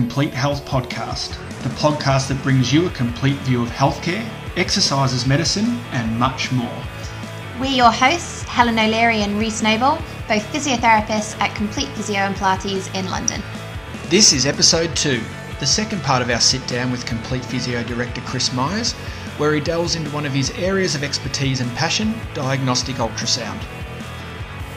Complete Health Podcast, the podcast that brings you a complete view of healthcare, exercises, medicine, and much more. We're your hosts, Helen O'Leary and Reece Noble, both physiotherapists at Complete Physio and Pilates in London. This is episode two, the second part of our sit down with Complete Physio director Chris Myers, where he delves into one of his areas of expertise and passion diagnostic ultrasound.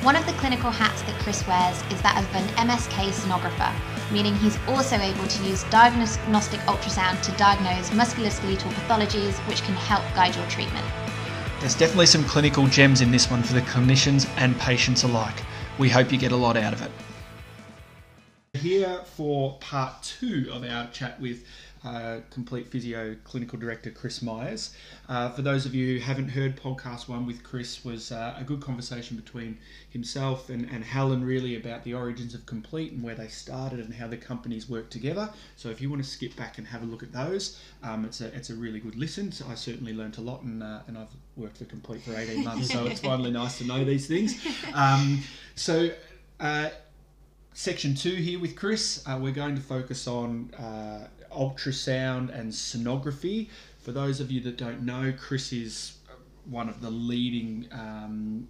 One of the clinical hats that Chris wears is that of an MSK sonographer, meaning he's also able to use diagnostic ultrasound to diagnose musculoskeletal pathologies which can help guide your treatment. There's definitely some clinical gems in this one for the clinicians and patients alike. We hope you get a lot out of it. Here for part two of our chat with uh, Complete Physio Clinical Director Chris Myers. Uh, for those of you who haven't heard podcast one with Chris, was uh, a good conversation between himself and, and Helen really about the origins of Complete and where they started and how the companies work together. So if you want to skip back and have a look at those, um, it's a it's a really good listen. So I certainly learnt a lot and uh, and I've worked for Complete for 18 months, so it's finally nice to know these things. Um, so uh, section two here with Chris. Uh, we're going to focus on uh, ultrasound and sonography. For those of you that don't know, Chris is one of the leading um,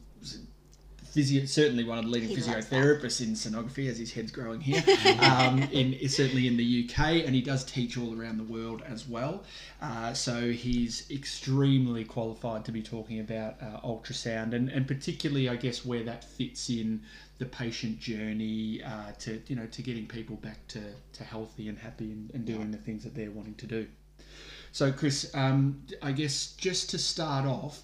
physio, certainly one of the leading He physiotherapists in sonography, as his head's growing here. um, in certainly in the UK, and he does teach all around the world as well. Uh, so he's extremely qualified to be talking about uh, ultrasound, and, and particularly, I guess, where that fits in the patient journey uh, to you know to getting people back to, to healthy and happy and, and doing the things that they're wanting to do. So, Chris, um, I guess just to start off,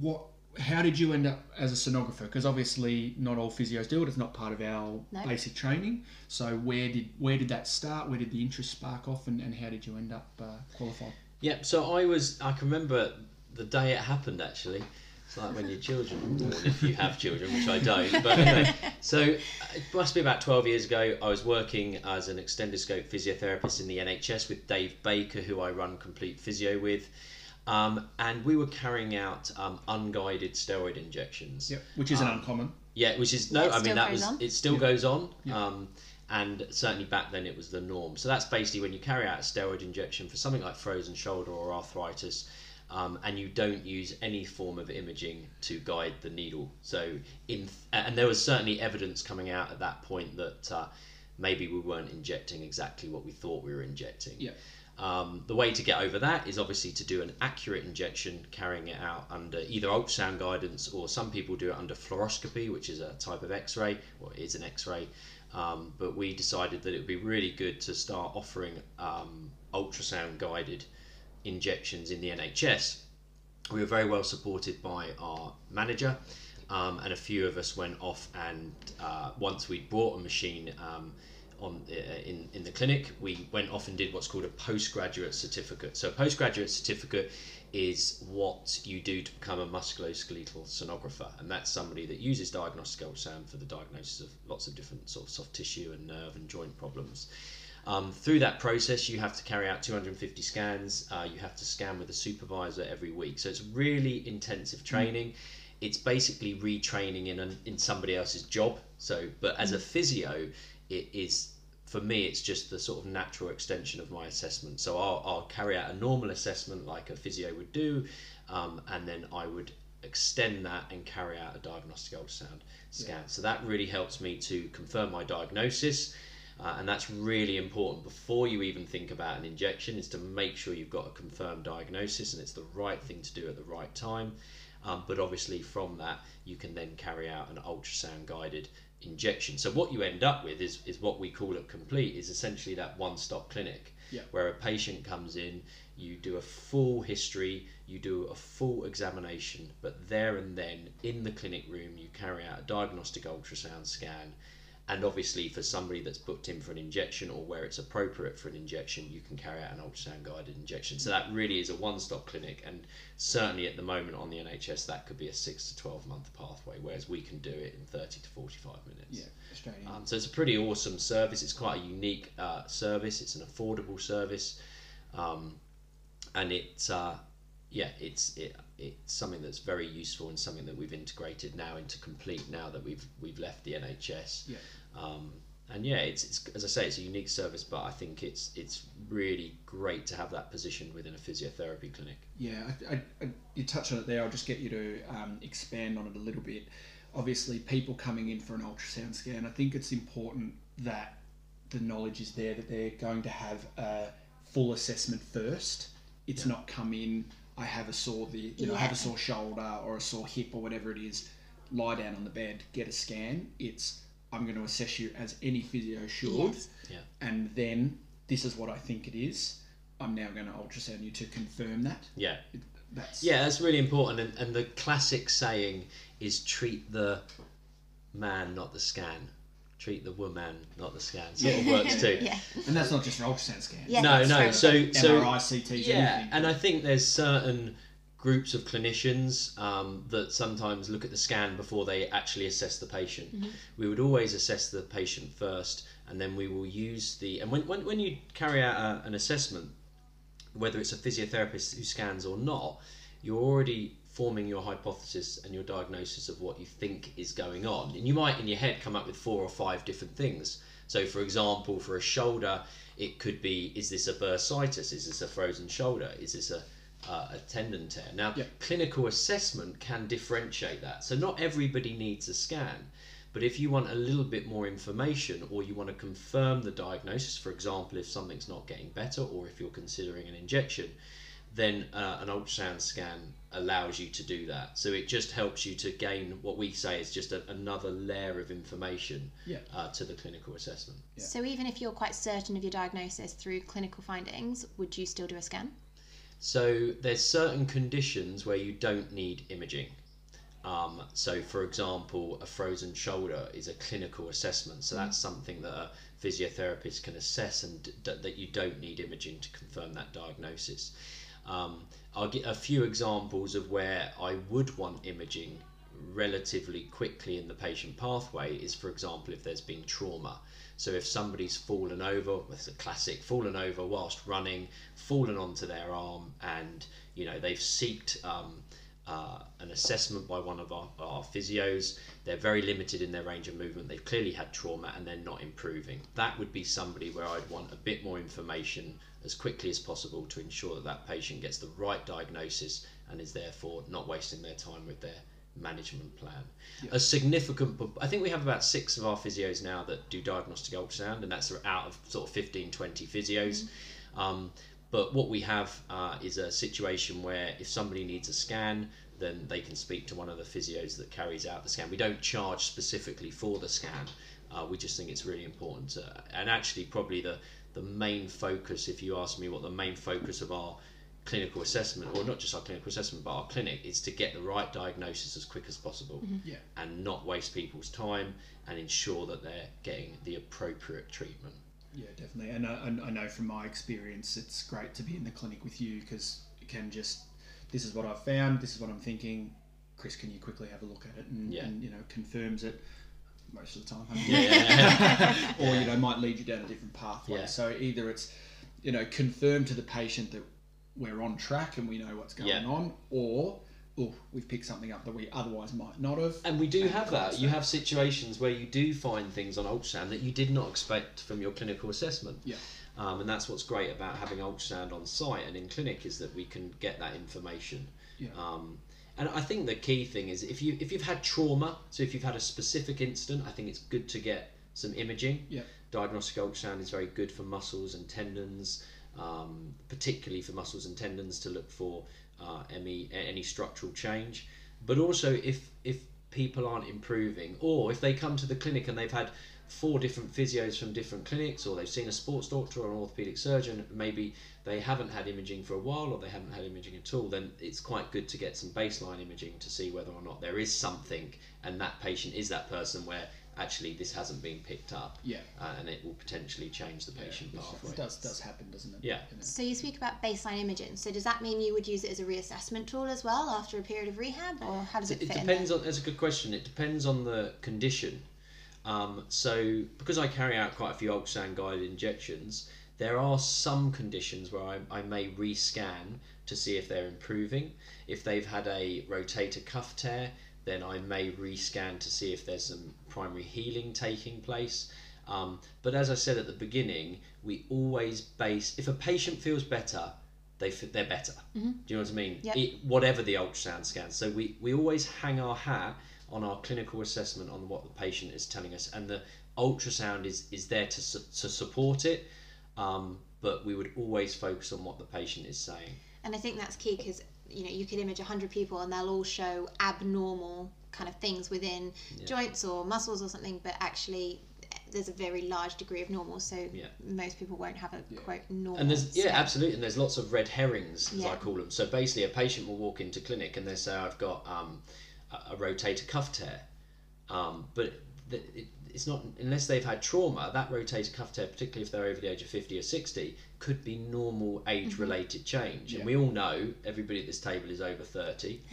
what how did you end up as a sonographer? Because obviously not all physios do it. It's not part of our No. basic training. So where did where did that start? Where did the interest spark off, and, and how did you end up uh, qualified? Yep. So I was. I can remember the day it happened. Actually, it's like when your children born, if you have children, which I don't. But anyway, so it must be about twelve years ago. I was working as an extended scope physiotherapist in the NHS with Dave Baker, who I run Complete Physio with. Um, and we were carrying out um, unguided steroid injections. Yep. Which isn't Um, uncommon. Yeah, which is no, it I mean that was on. it still Yeah. goes on. Yeah. Um, and certainly back then it was the norm. So that's basically when you carry out a steroid injection for something like frozen shoulder or arthritis, um, and you don't use any form of imaging to guide the needle. So in and there was certainly evidence coming out at that point that uh, maybe we weren't injecting exactly what we thought we were injecting. Yeah. Um, the way to get over that is obviously to do an accurate injection, carrying it out under either ultrasound guidance or some people do it under fluoroscopy, which is a type of X ray, or is an X ray. Um, but we decided that it would be really good to start offering um, ultrasound guided injections in the NHS. We were very well supported by our manager, um, and a few of us went off and uh, once we bought a machine um, on uh, in in the clinic, we went off and did what's called a postgraduate certificate. So a postgraduate certificate is what you do to become a musculoskeletal sonographer, and that's somebody that uses diagnostic ultrasound for the diagnosis of lots of different sort of soft tissue and nerve and joint problems. Um, through that process, you have to carry out 250 scans. Uh, you have to scan with a supervisor every week. So it's really intensive training. It's basically retraining in an, in somebody else's job. So, but as a physio, it is for me. It's just the sort of natural extension of my assessment. So I'll, I'll carry out a normal assessment like a physio would do, um, and then I would extend that and carry out a diagnostic ultrasound scan. So that really helps me to confirm my diagnosis. Uh, and that's really important before you even think about an injection is to make sure you've got a confirmed diagnosis and it's the right thing to do at the right time um, but obviously from that you can then carry out an ultrasound guided injection so what you end up with is, is what we call a complete is essentially that one-stop clinic Yeah. where a patient comes in you do a full history you do a full examination but there and then in the clinic room you carry out a diagnostic ultrasound scan and obviously, for somebody that's booked in for an injection or where it's appropriate for an injection, you can carry out an ultrasound guided injection. So that really is a one stop clinic. And certainly at the moment on the NHS, that could be a six to 12 month pathway, whereas we can do it in 30 to 45 minutes. Yeah, Australian. Um, so it's a pretty awesome service. It's quite a unique uh, service. It's an affordable service, um, and it's uh, yeah, it's it, it's something that's very useful and something that we've integrated now into complete. Now that we've we've left the NHS, Yeah. Um, and yeah, it's, it's as I say, it's a unique service, but I think it's it's really great to have that position within a physiotherapy clinic. Yeah, I, I, I, you touch on it there. I'll just get you to um, expand on it a little bit. Obviously, people coming in for an ultrasound scan, I think it's important that the knowledge is there that they're going to have a full assessment first. It's not come in. I have a sore the you know I have a sore shoulder or a sore hip or whatever it is. Lie down on the bed, get a scan. It's I'm going to assess you as any physio should, Yes. Yeah. and then this is what I think it is. I'm now going to ultrasound you to confirm that. Yeah, That's yeah, that's really important. And, and the classic saying is treat the man, not the scan. Treat the woman, not the scan. Sort of works too. Yeah. And that's not just for ultrasound scans. Yeah. No, no. very So, good. so MRI, CTs, yeah, anything. and I think there's certain groups of clinicians um, that sometimes look at the scan before they actually assess the patient. We would always assess the patient first, and then we will use the. And when when, when you carry out a, an assessment, whether it's a physiotherapist who scans or not, you're already forming your hypothesis and your diagnosis of what you think is going on. And you might in your head come up with four or five different things. So, for example, for a shoulder, it could be is this a bursitis? Is this a frozen shoulder? Is this a uh, a tendon tear. Now, Yeah. clinical assessment can differentiate that. So, not everybody needs a scan, but if you want a little bit more information or you want to confirm the diagnosis, for example, if something's not getting better or if you're considering an injection, then uh, an ultrasound scan allows you to do that. So, it just helps you to gain what we say is just a, another layer of information Yeah. uh, to the clinical assessment. So even if you're quite certain of your diagnosis through clinical findings, would you still do a scan? So there's certain conditions where you don't need imaging. Um, so, for example, a frozen shoulder is a clinical assessment. So that's something that a physiotherapist can assess, and d- that you don't need imaging to confirm that diagnosis. Um, I'll get a few examples of where I would want imaging relatively quickly in the patient pathway. Is, for example, if there's been trauma. So if somebody's fallen over, that's a classic, fallen over whilst running, fallen onto their arm, and you know they've sought um, uh, an assessment by one of our, our physios. They're very limited in their range of movement. They've clearly had trauma and they're not improving. That would be somebody where I'd want a bit more information as quickly as possible to ensure that that patient gets the right diagnosis and is therefore not wasting their time with their management plan. A significant, I think we have about six of our physios now that do diagnostic ultrasound, and that's out of sort of 15, 20 physios. Um, but what we have uh, is a situation where if somebody needs a scan, then they can speak to one of the physios that carries out the scan. We don't charge specifically for the scan. Uh, we just think it's really important. To, and actually, probably the, the main focus, if you ask me what the main focus of our clinical assessment, or not just our clinical assessment, but our clinic, is to get the right diagnosis as quick as possible mm-hmm. Yeah. and not waste people's time and ensure that they're getting the appropriate treatment. Yeah, definitely. And I, I know from my experience, it's great to be in the clinic with you because you can just, this is what I've found, this is what I'm thinking. Chris, can you quickly have a look at it and, Yeah. and you know confirms it most of the time, Yeah, yeah, or you know might lead you down a different pathway. Yeah. So either it's you know confirm to the patient that we're on track and we know what's going Yeah. on, or oh we've picked something up that we otherwise might not have. And we do And have that. You have situations where you do find things on ultrasound that you did not expect from your clinical assessment. Yeah. Um, and that's what's great about having ultrasound on site and in clinic is that we can get that information. Yeah. Um, and I think the key thing is if you if you've had trauma, so if you've had a specific incident, I think it's good to get some imaging. Yeah. Diagnostic ultrasound is very good for muscles and tendons, um, particularly for muscles and tendons to look for uh, any any structural change. But also if if people aren't improving, or if they come to the clinic and they've had four different physios from different clinics, or they've seen a sports doctor or an orthopedic surgeon, maybe they haven't had imaging for a while, or they haven't had imaging at all, then it's quite good to get some baseline imaging to see whether or not there is something, and that patient is that person where actually this hasn't been picked up, Yeah. uh, and it will potentially change the patient Which pathway. does does happen, doesn't it? Yeah. So you speak about baseline imaging. So does that mean you would use it as a reassessment tool as well after a period of rehab, or how does it, It fit? in depends on. That's a good question. It depends on the condition. Um, so because I carry out quite a few ultrasound guided injections, there are some conditions where I, I may rescan to see if they're improving. If they've had a rotator cuff tear, then I may rescan to see if there's some primary healing taking place. Um, but as I said at the beginning, we always base if a patient feels better, they f- they're better. Do you know what I mean? Yep. It, whatever the ultrasound scan. So we, we always hang our hat on our clinical assessment on what the patient is telling us, and the ultrasound is is there to su- to support it. Um, but we would always focus on what the patient is saying. And I think that's key because you know you could image 100 people and they'll all show abnormal kind of things within joints or muscles or something, but actually there's a very large degree of normal, so Yeah. most people won't have a quote normal. And there's yeah, scan. absolutely, and there's lots of red herrings as I call them. So basically, a patient will walk into clinic and they say, "I've got um, a, a rotator cuff tear," um, but th- it, it's not unless they've had trauma. That rotator cuff tear, particularly if they're over the age of fifty or sixty, could be normal age-related change. And we all know everybody at this table is over thirty.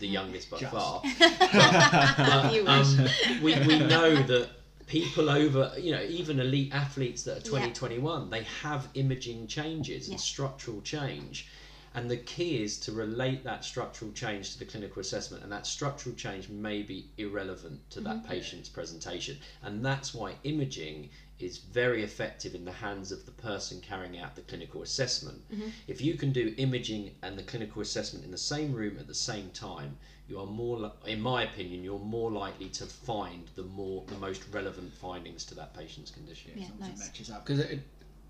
I'm the mm. youngest by Just. far. You um, um, wish. um, we, we know that people over, you know, even elite athletes that are 20, Yeah. 21, they have imaging changes Yeah. and structural change. And the key is to relate that structural change to the clinical assessment, and that structural change may be irrelevant to that mm-hmm. patient's presentation. And that's why imaging is very effective in the hands of the person carrying out the clinical assessment. Mm-hmm. If you can do imaging and the clinical assessment in the same room at the same time, you are more, li- in my opinion, you're more likely to find the more the most relevant findings to that patient's condition. Yeah, as nice. matches up. Because it,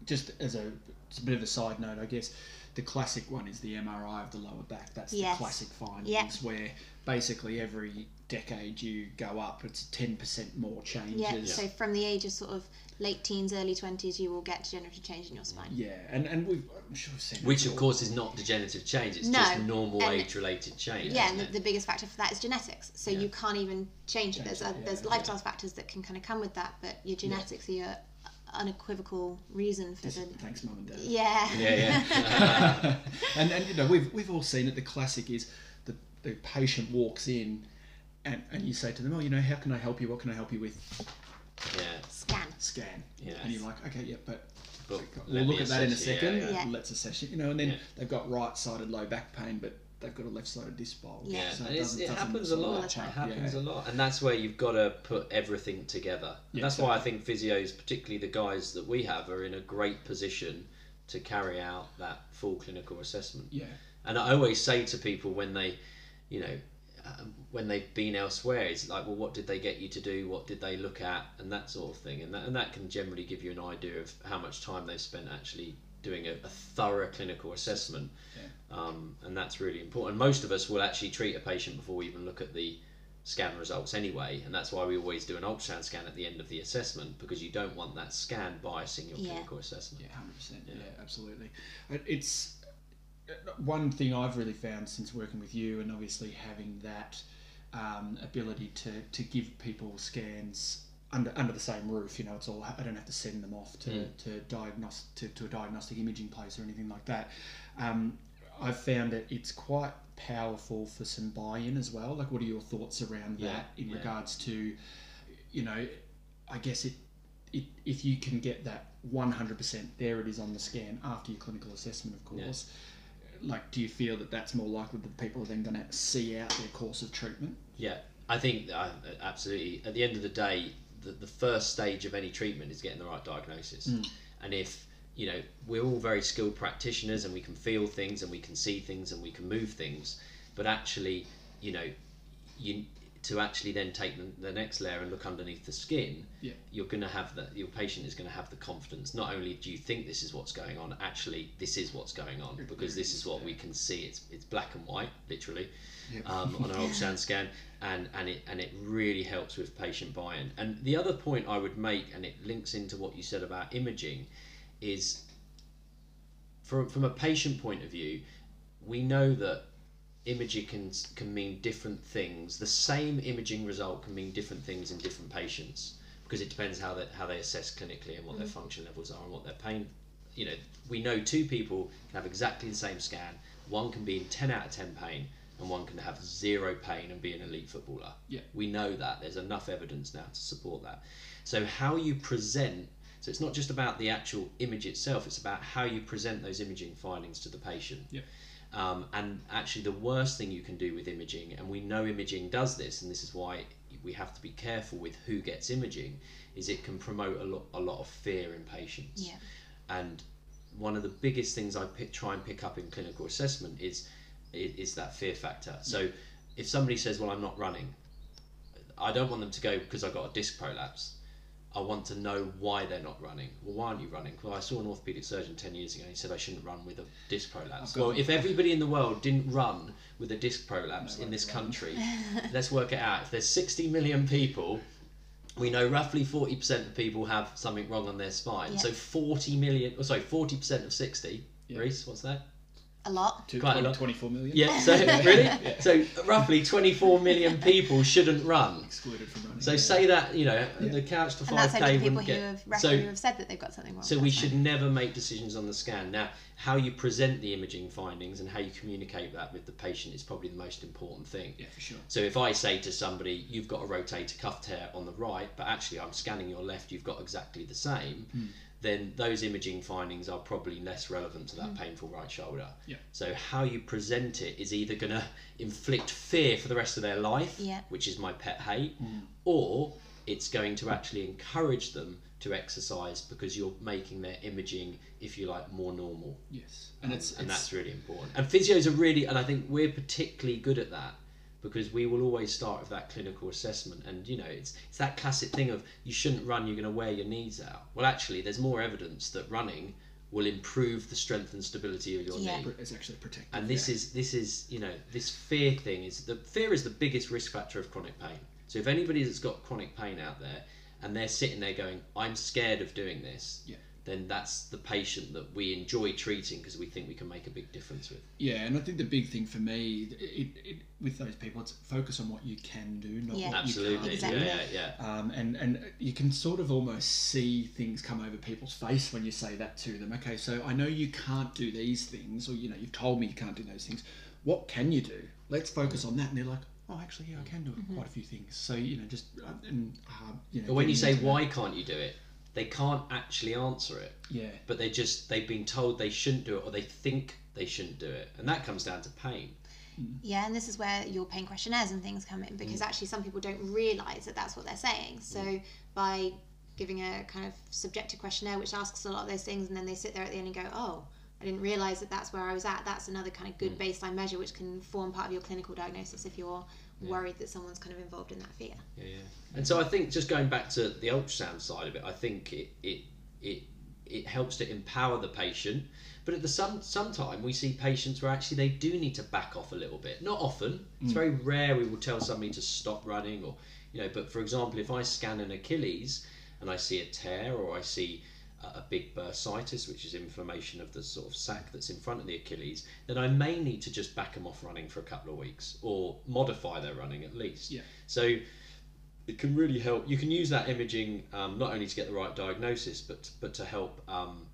just as a, it's a bit of a side note, I guess the classic one is the MRI of the lower back. That's Yes. the classic findings Yeah. where basically every decade you go up, it's ten percent more changes. Yeah, so from the age of sort of late teens, early 20s, you will get degenerative change in your spine. Yeah, and and we've I'm sure we've seen Which, of course, is not degenerative change, it's No, just normal age related change. Yeah, and the, the biggest factor for that is genetics. So you can't even change it. There's it, uh, yeah, there's yeah. lifestyle factors that can kind of come with that, but your genetics are your unequivocal reason for the. Thanks, mum and dad. Yeah. Yeah, yeah. and and you know we've we've all seen it. The classic is the the patient walks in, and and you say to them, oh, you know, how can I help you? What can I help you with? yeah. Scan. Scan. Yeah. And you're like, okay, yeah, but But we'll look at that in a assess yeah, second. yeah. Yeah. Let's assess it. You know, and then Yeah. they've got right-sided low back pain, but they've got a left-sided disc bulge. Yeah. Yeah, So and it's, doesn't- it doesn't happens a sort lot. It happens yeah. a lot, and that's where you've got to put everything together. Yeah, that's why I think physios, particularly the guys that we have, are in a great position to carry out that full clinical assessment. Yeah. And I always say to people when they, you know, um, when they've been elsewhere, it's like, well, what did they get you to do? What did they look at? And that sort of thing. And that, and that can generally give you an idea of how much time they've spent actually doing a, a thorough clinical assessment. Um, and that's really important. Most of us will actually treat a patient before we even look at the scan results anyway. And that's why we always do an ultrasound scan at the end of the assessment because you don't want that scan biasing your Yeah. clinical assessment. Yeah, hundred percent. Yeah, absolutely. It's uh, one thing I've really found since working with you, and obviously having that um, ability to, to give people scans under under the same roof. You know, it's all I don't have to send them off to to diagnose to, to a diagnostic imaging place or anything like that. Um, I've found that it's quite powerful for some buy-in as well. Like, what are your thoughts around Yeah, that in yeah. regards to, you know, I guess it it, if you can get that 100% there it is on the scan after your clinical assessment of course like do you feel that that's more likely that people are then going to see out their course of treatment Yeah, I think uh, absolutely. At the end of the day, the, the first stage of any treatment is getting the right diagnosis. And if you know we're all very skilled practitioners and we can feel things and we can see things and we can move things, but actually, you know, you to actually then take the, the next layer and look underneath the skin, Yeah. you're going to have that. Your patient is going to have the confidence. Not only do you think this is what's going on, actually this is what's going on because this is what we can see. It's it's black and white, literally um, on an ultrasound scan, and and it and it really helps with patient buy-in. And the other point I would make, and it links into what you said about imaging, is from from a patient point of view, we know that imaging can can mean different things. The same imaging result can mean different things in different patients because it depends how they how they assess clinically and what their mm. function levels are and what their pain. You know, we know two people can have exactly the same scan. One can be in ten out of ten pain, and one can have zero pain and be an elite footballer. Yeah. We know that. There's enough evidence now to support that. So how you present so it's not just about the actual image itself, it's about how you present those imaging findings to the patient. Yeah. Um, and actually, the worst thing you can do with imaging, and we know imaging does this, and this is why we have to be careful with who gets imaging is it can promote a lot, a lot of fear in patients. Yeah. And one of the biggest things I pick, try and pick up in clinical assessment is is, is that fear factor. So if somebody says, "Well, I'm not running," I don't want them to go because I've got a disc prolapse. I want to know why they're not running. Well, why aren't you running? Well, I saw an orthopedic surgeon 10 years ago. And he said I shouldn't run with a disc prolapse. Well, if everybody in the world didn't run with a disc prolapse in this country, let's work it out. If there's 60 million people, we know roughly 40% of people have something wrong on their spine. Yeah. So 40 million, oh, sorry, 40% of 60. Yeah. Reece, what's that? A lot. To Quite a lot. 24 million. Yeah, so really? So roughly 24 million people shouldn't run. Excluded from running. So yeah. say that, you know, Yeah. the couch to And that's 5k only the people wouldn't who get. have, ref- so who have said that they've got something wrong. so we should spine. never make decisions on the scan. Now, how you present the imaging findings and how you communicate that with the patient is probably the most important thing. Yeah, for sure. So if I say to somebody, you've got a rotator cuff tear on the right, but actually I'm scanning your left, you've got exactly the same, Hmm. Then those imaging findings are probably less relevant to that mm. painful right shoulder. Yeah. So how you present it is either going to inflict fear for the rest of their life, Yeah. which is my pet hate, mm. or it's going to actually encourage them to exercise because you're making their imaging, if you like, more normal Yes, and it's and it's, that's really important. And physios are really, and I think we're particularly good at that because we will always start with that clinical assessment. And you know, it's it's that classic thing of you shouldn't run, you're going to wear your knees out. Well, actually, there's more evidence that running will improve the strength and stability of your Yeah. knee. it's actually protective. And this yeah. is this is you know this fear thing is the fear is the biggest risk factor of chronic pain. So if anybody that's got chronic pain out there and they're sitting there going, "I'm scared of doing this," Yeah. Then that's the patient that we enjoy treating because we think we can make a big difference with. Yeah, and I think the big thing for me, it, it, with those people, it's focus on what you can do, not Yeah. what you can't Exactly. do. yeah, yeah, yeah. Um, and and you can sort of almost see things come over people's face when you say that to them. Okay, so I know you can't do these things, or you know you've told me you can't do those things. What can you do? Let's focus on that. And they're like, oh, actually, yeah, I can do quite a few things. So you know, just uh, and uh, you know. But when you say into why can't you do it, they can't actually answer it. yeah, But they just they've been told they shouldn't do it or they think they shouldn't do it, and that comes down to pain. Yeah, and this is where your pain questionnaires and things come in Mm. because actually some people don't realise that that's what they're saying. So by giving a kind of subjective questionnaire which asks a lot of those things, and then they sit there at the end and go, "Oh, I didn't realise that that's where I was at." That's another kind of good Mm. baseline measure which can form part of your clinical diagnosis if you're worried that someone's kind of involved in that fear. Yeah, yeah. Mm. And so I think just going back to the ultrasound side of it, I think it it it it helps to empower the patient. But at the some sometime we see patients where actually they do need to back off a little bit. Not often. It's mm. very rare we will tell somebody to stop running or you know. But for example, if I scan an Achilles and I see a tear or I see a big bursitis, which is inflammation of the sort of sac that's in front of the Achilles, then I may need to just back them off running for a couple of weeks or modify their running at least. Yeah. So it can really help. You can use that imaging um, not only to get the right diagnosis, but but to help um,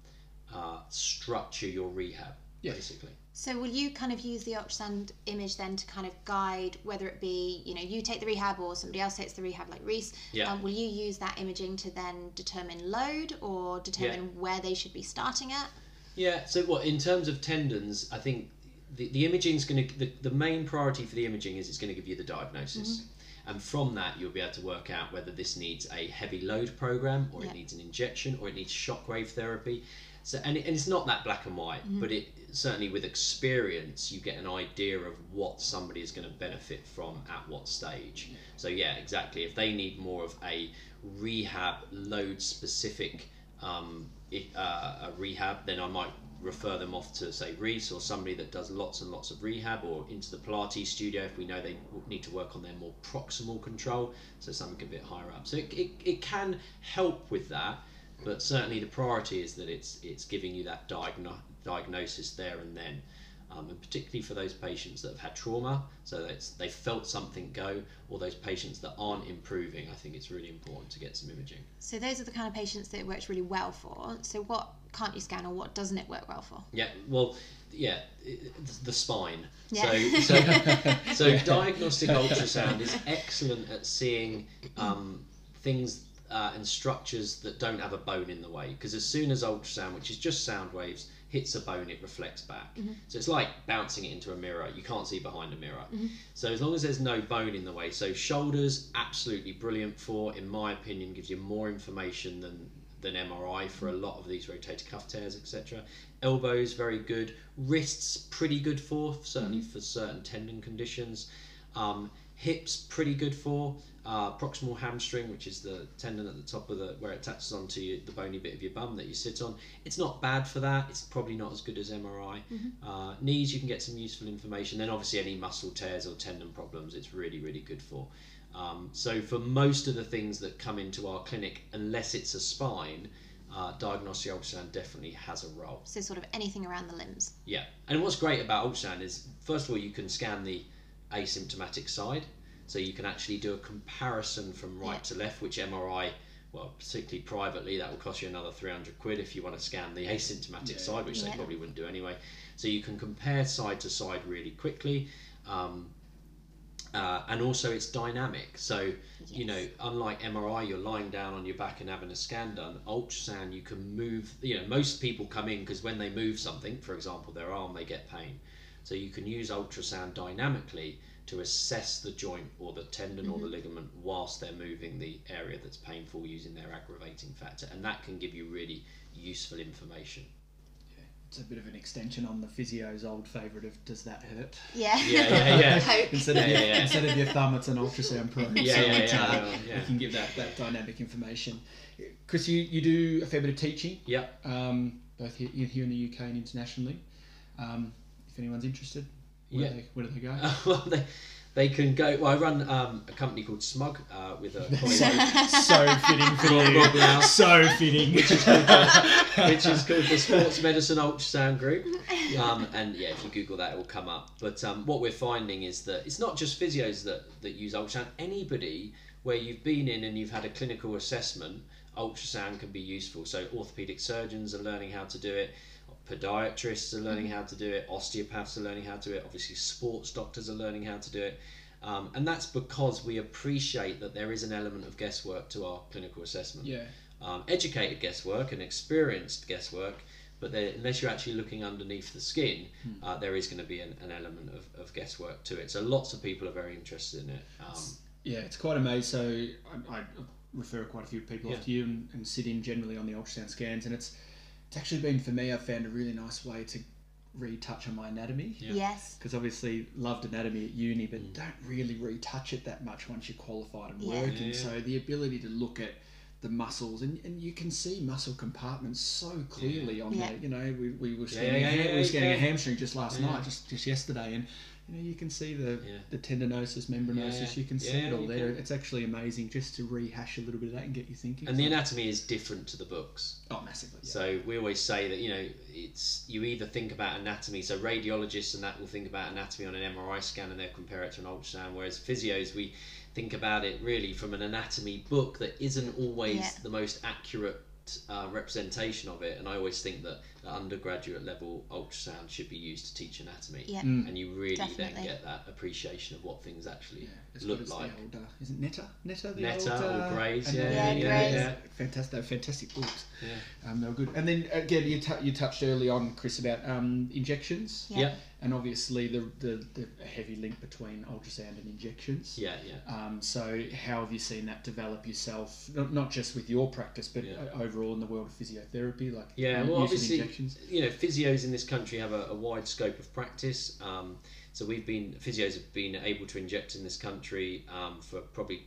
uh, structure your rehab, Yeah. basically. So will you kind of use the ultrasound image then to kind of guide whether it be you know you take the rehab or somebody else takes the rehab like Reece? Yeah. Um, will you use that imaging to then determine load or determine where they should be starting at? Yeah. So what in terms of tendons, I think the, the imaging is going to the, the main priority for the imaging is it's going to give you the diagnosis. And from that, you'll be able to work out whether this needs a heavy load program, or Yeah. it needs an injection, or it needs shockwave therapy. So, and, it, and it's not that black and white, but it certainly with experience, you get an idea of what somebody is going to benefit from at what stage. So, yeah, exactly. If they need more of a rehab load specific um, uh, rehab, then I might refer them off to say Reece or somebody that does lots and lots of rehab or into the Pilates studio if we know they need to work on their more proximal control, so something a bit higher up. So it, it, it can help with that, but certainly the priority is that it's it's giving you that diagno- diagnosis there and then. Um, and particularly for those patients that have had trauma, so that they felt something go, or those patients that aren't improving, I think it's really important to get some imaging. So those are the kind of patients that it works really well for. So what can't you scan or what doesn't it work well for? Yeah, well, yeah, the spine. Yeah. So, so, so diagnostic ultrasound is excellent at seeing um, things uh, and structures that don't have a bone in the way. Because as soon as ultrasound, which is just sound waves, hits a bone, it reflects back. Mm-hmm. So it's like bouncing it into a mirror. You can't see behind a mirror. Mm-hmm. So as long as there's no bone in the way, so shoulders absolutely brilliant for, in my opinion, gives you more information than than MRI for a mm-hmm. lot of these rotator cuff tears, etc. Elbows very good. Wrists pretty good for, certainly for certain tendon conditions. Um, hips pretty good for. Uh, proximal hamstring, which is the tendon at the top of the where it attaches onto you, the bony bit of your bum that you sit on. It's not bad for that. It's probably not as good as MRI. Uh, knees, you can get some useful information. Then obviously any muscle tears or tendon problems, it's really really good for. Um, so for most of the things that come into our clinic, unless it's a spine, uh, diagnostic ultrasound definitely has a role. So sort of anything around the limbs. Yeah, and what's great about ultrasound is, first of all, you can scan the asymptomatic side, so you can actually do a comparison from right Yeah. to left, which MRI, well, particularly privately, that will cost you another 300 quid if you want to scan the asymptomatic Yeah. side, which they probably wouldn't do anyway. So you can compare side to side really quickly. Um, uh, and also it's dynamic. So you know, unlike MRI, you're lying down on your back and having a scan done. Ultrasound, you can move. You know, most people come in because when they move something, for example, their arm, they get pain. So you can use ultrasound dynamically to assess the joint or the tendon or the ligament whilst they're moving the area that's painful using their aggravating factor, and that can give you really useful information. It's a bit of an extension on the physio's old favourite of "Does that hurt?" Yeah. Yeah, yeah, yeah. Instead of Yeah, your, yeah, yeah. instead of your thumb, it's an ultrasound probe. Yeah, so yeah, it, yeah, uh, yeah, yeah. We can give that, that dynamic information. Chris, you, you do a fair bit of teaching, Yep. um, both here, here in the UK and internationally. Um, if anyone's interested, where, Yeah. do, they, where do they go? well, they, they can go. Well, I run um, a company called Smug uh, with a so fitting for Rob- you. Rob Lau. So fitting. which is called the Sports Medicine Ultrasound Group. Um, and yeah, if you Google that, it will come up. But um, what we're finding is that it's not just physios that, that use ultrasound. Anybody where you've been in and you've had a clinical assessment, ultrasound can be useful. So orthopedic surgeons are learning how to do it. Podiatrists are learning how to do it. Osteopaths are learning how to do it. Obviously, sports doctors are learning how to do it. Um, and that's because we appreciate that there is an element of guesswork to our clinical assessment yeah. um, educated guesswork and experienced guesswork, but there, unless you're actually looking underneath the skin, uh, there is going to be an, an element of, of guesswork to it. So lots of people are very interested in it. Um, Yeah, it's quite amazing. So I, I refer quite a few people Yeah. off to you and, and sit in generally on the ultrasound scans, and it's it's actually been for me. I've found a really nice way to retouch on my anatomy. Yeah. Yes. Because obviously loved anatomy at uni, but mm. don't really retouch it that much once you're qualified and Yeah. working. Yeah. So the ability to look at the muscles and, and you can see muscle compartments so clearly on Yeah. there. You know, we, we were Yeah, scanning, yeah, a, yeah, we were scanning a hamstring just last Yeah. night, just just yesterday, and you know you can see the Yeah. the tendinosis, membranosis. Yeah. You can see Yeah, it all there. can. It's actually amazing just to rehash a little bit of that and get you thinking. and the anatomy is different to the books. oh, massively. Yeah. So we always say that you know it's you either think about anatomy. So radiologists and that will think about anatomy on an MRI scan and they'll compare it to an ultrasound. Whereas physios we think about it really from an anatomy book that isn't always Yeah. the most accurate uh, representation of it. And I always think that at undergraduate level ultrasound should be used to teach anatomy. Yeah. Mm. And you really then get that appreciation of what things actually Yeah, look like. the old, uh, is it Netter? Netter, the Netter old, or uh, Gray's, and- yeah, Yeah, yeah, yeah. Fantastic, fantastic books. Yeah. Um, they were good. And then again, you, tou you touched early on, Chris, about um, injections, Yeah. Yeah, and obviously the, the the heavy link between ultrasound and injections. yeah, yeah. Um, so how have you seen that develop yourself? Not, not just with your practice, but Yeah. overall in the world of physiotherapy, like Yeah, u- well, use of obviously, you know, physios in this country have a, a wide scope of practice. Um, so we've been physios have been able to inject in this country um, for probably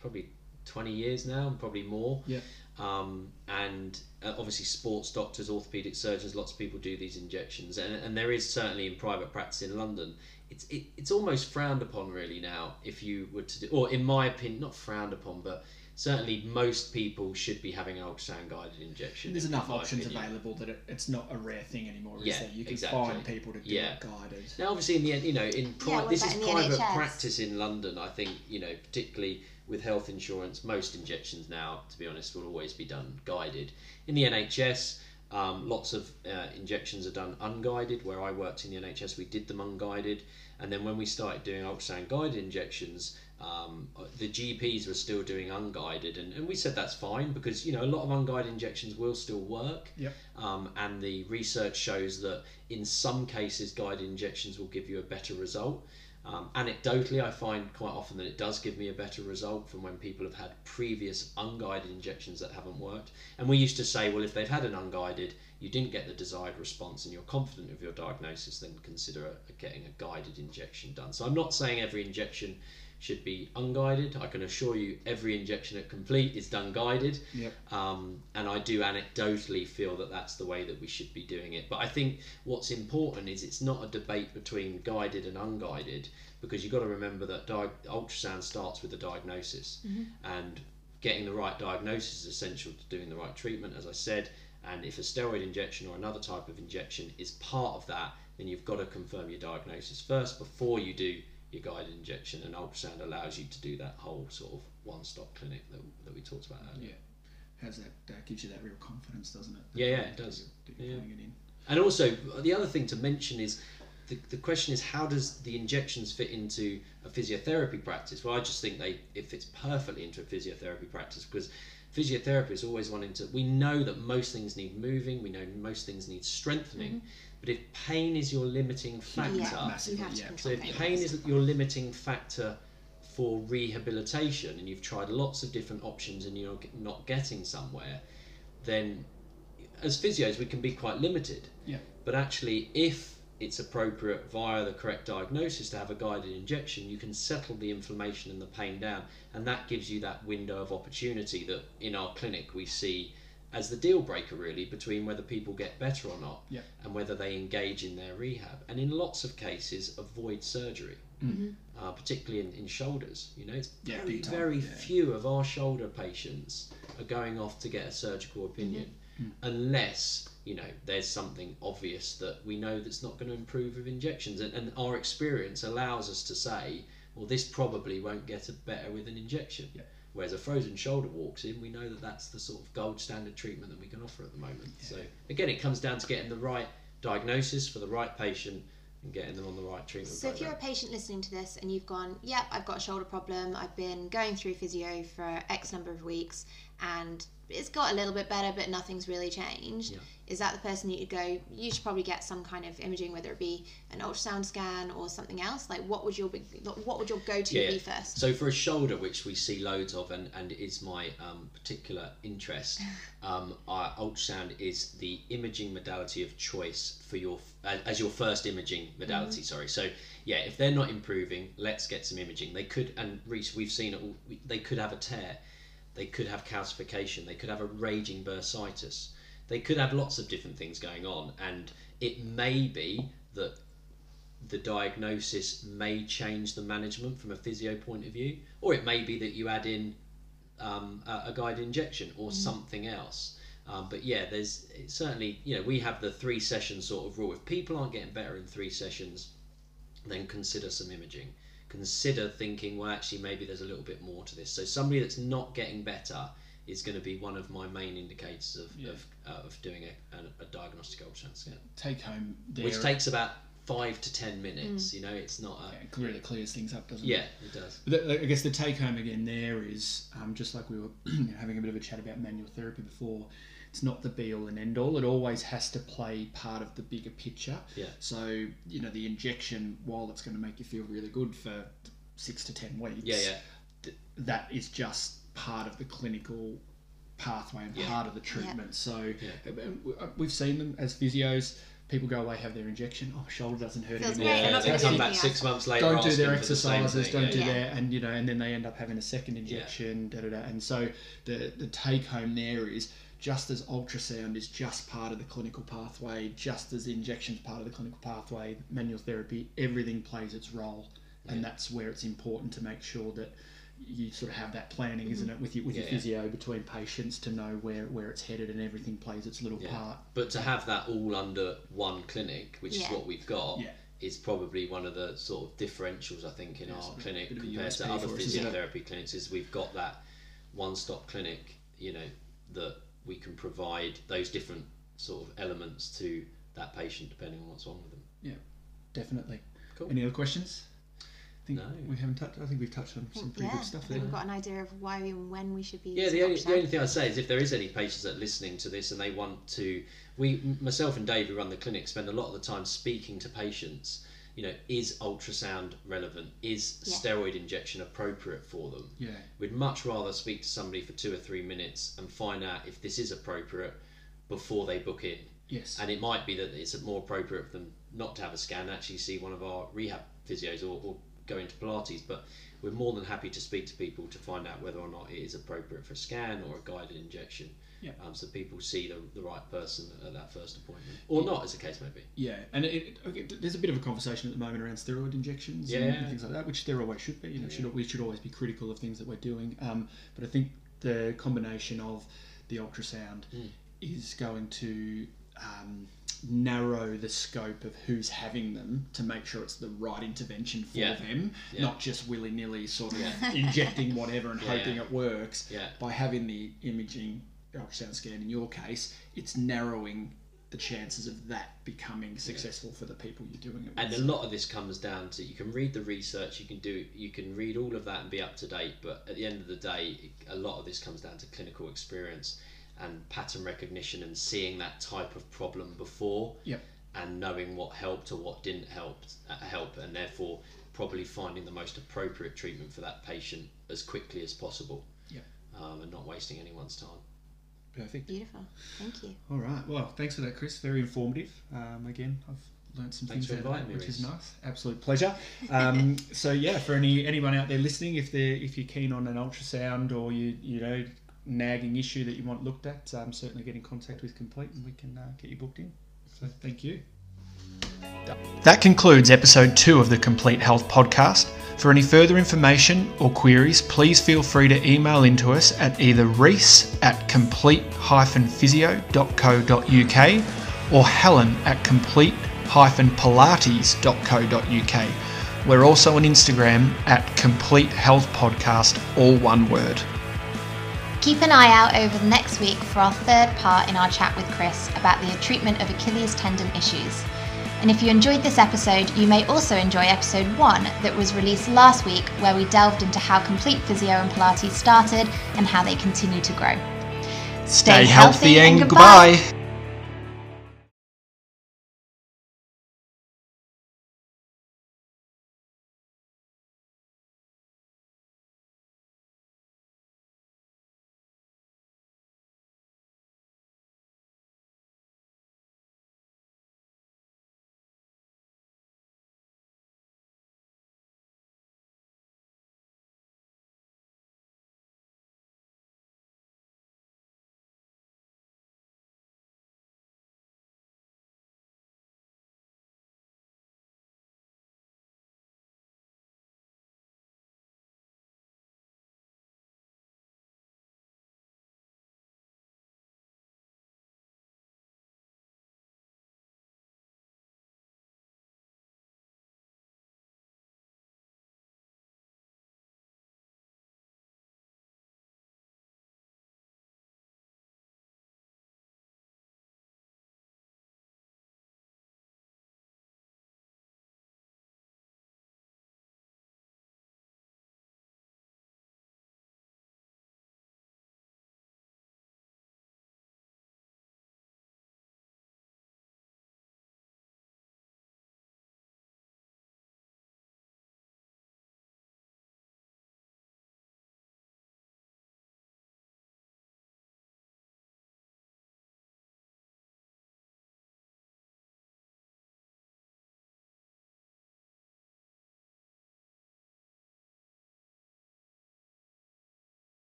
probably twenty years now, and probably more. Yeah. Um, and uh, obviously, sports doctors, orthopedic surgeons, lots of people do these injections, and, and there is certainly in private practice in London. It's it, it's almost frowned upon really now if you were to do, or in my opinion, not frowned upon, but certainly most people should be having an ultrasound guided injection. There's in enough options opinion. available that it, it's not a rare thing anymore, is Yeah, there? You can exactly. find people to do Yeah. it guided. Now, obviously, in the end, you know, in pri- what this is in private NHS? practice in London. I think you know, particularly with health insurance, most injections now, to be honest, will always be done guided. In the NHS, Um, lots of uh, injections are done unguided. Where I worked in the NHS, we did them unguided. And then when we started doing ultrasound guided injections, um, the GPs were still doing unguided, and, and we said that's fine because you know a lot of unguided injections will still work. Yep. Um, and the research shows that in some cases, guided injections will give you a better result. Um, anecdotally, I find quite often that it does give me a better result from when people have had previous unguided injections that haven't worked. And we used to say, well, if they've had an unguided, you didn't get the desired response, and you're confident of your diagnosis, then consider a, getting a guided injection done. So I'm not saying every injection should be unguided. I can assure you, every injection at complete is done guided. Yep. Um, and I do anecdotally feel that that's the way that we should be doing it. But I think what's important is it's not a debate between guided and unguided because you've got to remember that di- ultrasound starts with the diagnosis and getting the right diagnosis is essential to doing the right treatment, as I said. And if a steroid injection or another type of injection is part of that, then you've got to confirm your diagnosis first before you do your guided injection. And ultrasound allows you to do that whole sort of one-stop clinic that, that we talked about earlier. Yeah. Has that, that gives you that real confidence, doesn't it? Yeah, yeah, it does. That you're Yeah. it in. And also, the other thing to mention is the, the question is how does the injections fit into a physiotherapy practice? Well, I just think they it fits perfectly into a physiotherapy practice because physiotherapists always wanting to. We know that most things need moving. We know most things need strengthening. Mm-hmm. But if pain is your limiting factor, Yeah, massively, you have to yeah. so if pain. pain is your limiting factor for rehabilitation, and you've tried lots of different options and you're not getting somewhere, then as physios we can be quite limited. Yeah. But actually, if it's appropriate via the correct diagnosis to have a guided injection, you can settle the inflammation and the pain down, and that gives you that window of opportunity that in our clinic we see as the deal breaker really between whether people get better or not Yeah. and whether they engage in their rehab. And in lots of cases avoid surgery mm. mm-hmm. uh, particularly in, in shoulders you know? It's Yeah, very, time, very yeah. few of our shoulder patients are going off to get a surgical opinion mm-hmm. mm. unless you know there's something obvious that we know that's not going to improve with injections. And, and our experience allows us to say well this probably won't get a better with an injection. Yeah. Whereas a frozen shoulder walks in we know that that's the sort of gold standard treatment that we can offer at the moment. So again it comes down to getting the right diagnosis for the right patient and getting them on the right treatment So if you're a patient listening to this and you've gone, yep, I've got a shoulder problem, I've been going through physio for X number of weeks and it's got a little bit better but nothing's really changed. Yeah. Is that the person you'd go, you should probably get some kind of imaging, whether it be an ultrasound scan or something else? Like what would your what would your go-to Yeah, be first? So for a shoulder, which we see loads of, and, and is my um, particular interest, um, our ultrasound is the imaging modality of choice for your as, your first imaging modality. Sorry. So yeah, if they're not improving, let's get some imaging. They could, and Reece, we've seen it. all, They could have a tear. They could have calcification. They could have a raging bursitis. They could have lots of different things going on, and it may be that the diagnosis may change the management from a physio point of view, or it may be that you add in um, a, a guided injection or something else. Um, but yeah, there's certainly you know we have the three session sort of rule. If people aren't getting better in three sessions, then consider some imaging. Consider thinking, well, actually, maybe there's a little bit more to this. So somebody that's not getting better is going to be one of my main indicators of, Yeah. of, uh, of doing a, a, a diagnostic ultrasound scan, Take home there. which takes about five to ten minutes. You know, it's not a yeah, it really clears things up, doesn't yeah, it? it does. The, I guess the take home again there is um, just like we were having a bit of a chat about manual therapy before. It's not the be all and end all. It always has to play part of the bigger picture. Yeah. So you know the injection, while it's going to make you feel really good for six to ten weeks, Yeah, yeah. th- that is just part of the clinical pathway and Yeah. part of the treatment. So Yeah. um, we- uh, we've seen them as physios. People go away, have their injection. Oh, shoulder doesn't hurt Feels anymore. great, I'm Yeah, they come back six months later. don't do their asking for the exercises, thing, don't yeah. do Yeah. that, and you know, and then they end up having a second injection, da da da. And so the the take home there is just as ultrasound is just part of the clinical pathway, just as the injection's part of the clinical pathway, manual therapy, everything plays its role, and that's where it's important to make sure that you sort of have that planning, isn't it, with your with your Yeah, yeah. physio between patients to know where where it's headed and everything plays its little Yeah. part. But to have that all under one clinic, which Yeah. is what we've got, Yeah. is probably one of the sort of differentials I think in Yeah, our clinic bit of a compared USP to other for it? physiotherapy clinics. Is we've got that one-stop clinic, you know, that we can provide those different sort of elements to that patient depending on what's wrong with them. Yeah, definitely. Cool. Any other questions? I think No. we haven't touched. I think we've touched on some pretty yeah, good stuff I there. we've got an idea of why and when we should be. Yeah, the only, the only thing I'd say is if there is any patients that are listening to this and they want to, we, myself and Dave, who run the clinic, spend a lot of the time speaking to patients. You know, is ultrasound relevant? Is Yeah. steroid injection appropriate for them? Yeah, We'd much rather speak to somebody for two or three minutes and find out if this is appropriate before they book in. yes, And it might be that it's more appropriate for them not to have a scan, actually see one of our rehab physios or, or go into Pilates. But we're more than happy to speak to people to find out whether or not it is appropriate for a scan or a guided injection. Yeah. Um, so people see the, the right person at that first appointment, or not, as the case may be. yeah. And it, okay, there's a bit of a conversation at the moment around steroid injections and, Yeah. and things like that, which there always should be. You know, should we should always be critical of things that we're doing. Um, but I think the combination of the ultrasound Mm. is going to um, narrow the scope of who's having them to make sure it's the right intervention for Yeah. them, Yeah. not just willy nilly sort of injecting whatever and Yeah, hoping it works. Yeah. By having the imaging ultrasound scan in your case, it's narrowing the chances of that becoming successful for the people you're doing it with. And a lot of this comes down to you can read the research, you can do, you can read all of that and be up to date. But at the end of the day, a lot of this comes down to clinical experience and pattern recognition and seeing that type of problem before. Yep. and knowing what helped or what didn't help uh, help and therefore probably finding the most appropriate treatment for that patient as quickly as possible Yep. um, and not wasting anyone's time Perfect. Beautiful. Thank you. All right. Well, thanks for that, Chris. Very informative. Um, again, I've learned some Thanks things for out of that, which is nice. Absolute pleasure. Um, so yeah, for any anyone out there listening, if they are if you're keen on an ultrasound or you you know nagging issue that you want looked at, um, certainly get in contact with Complete and we can uh, get you booked in. So thank you. That concludes episode two of the Complete Health Podcast. For any further information or queries, please feel free to email into us at either reece at complete-physio.co.uk or helen at complete-pilates.co.uk. We're also on Instagram at Complete Health Podcast, all one word. Keep an eye out over the next week for our third part in our chat with Chris about the treatment of Achilles tendon issues. And if you enjoyed this episode, you may also enjoy episode one that was released last week, where we delved into how Complete Physio and Pilates started and how they continue to grow. Stay healthy and goodbye.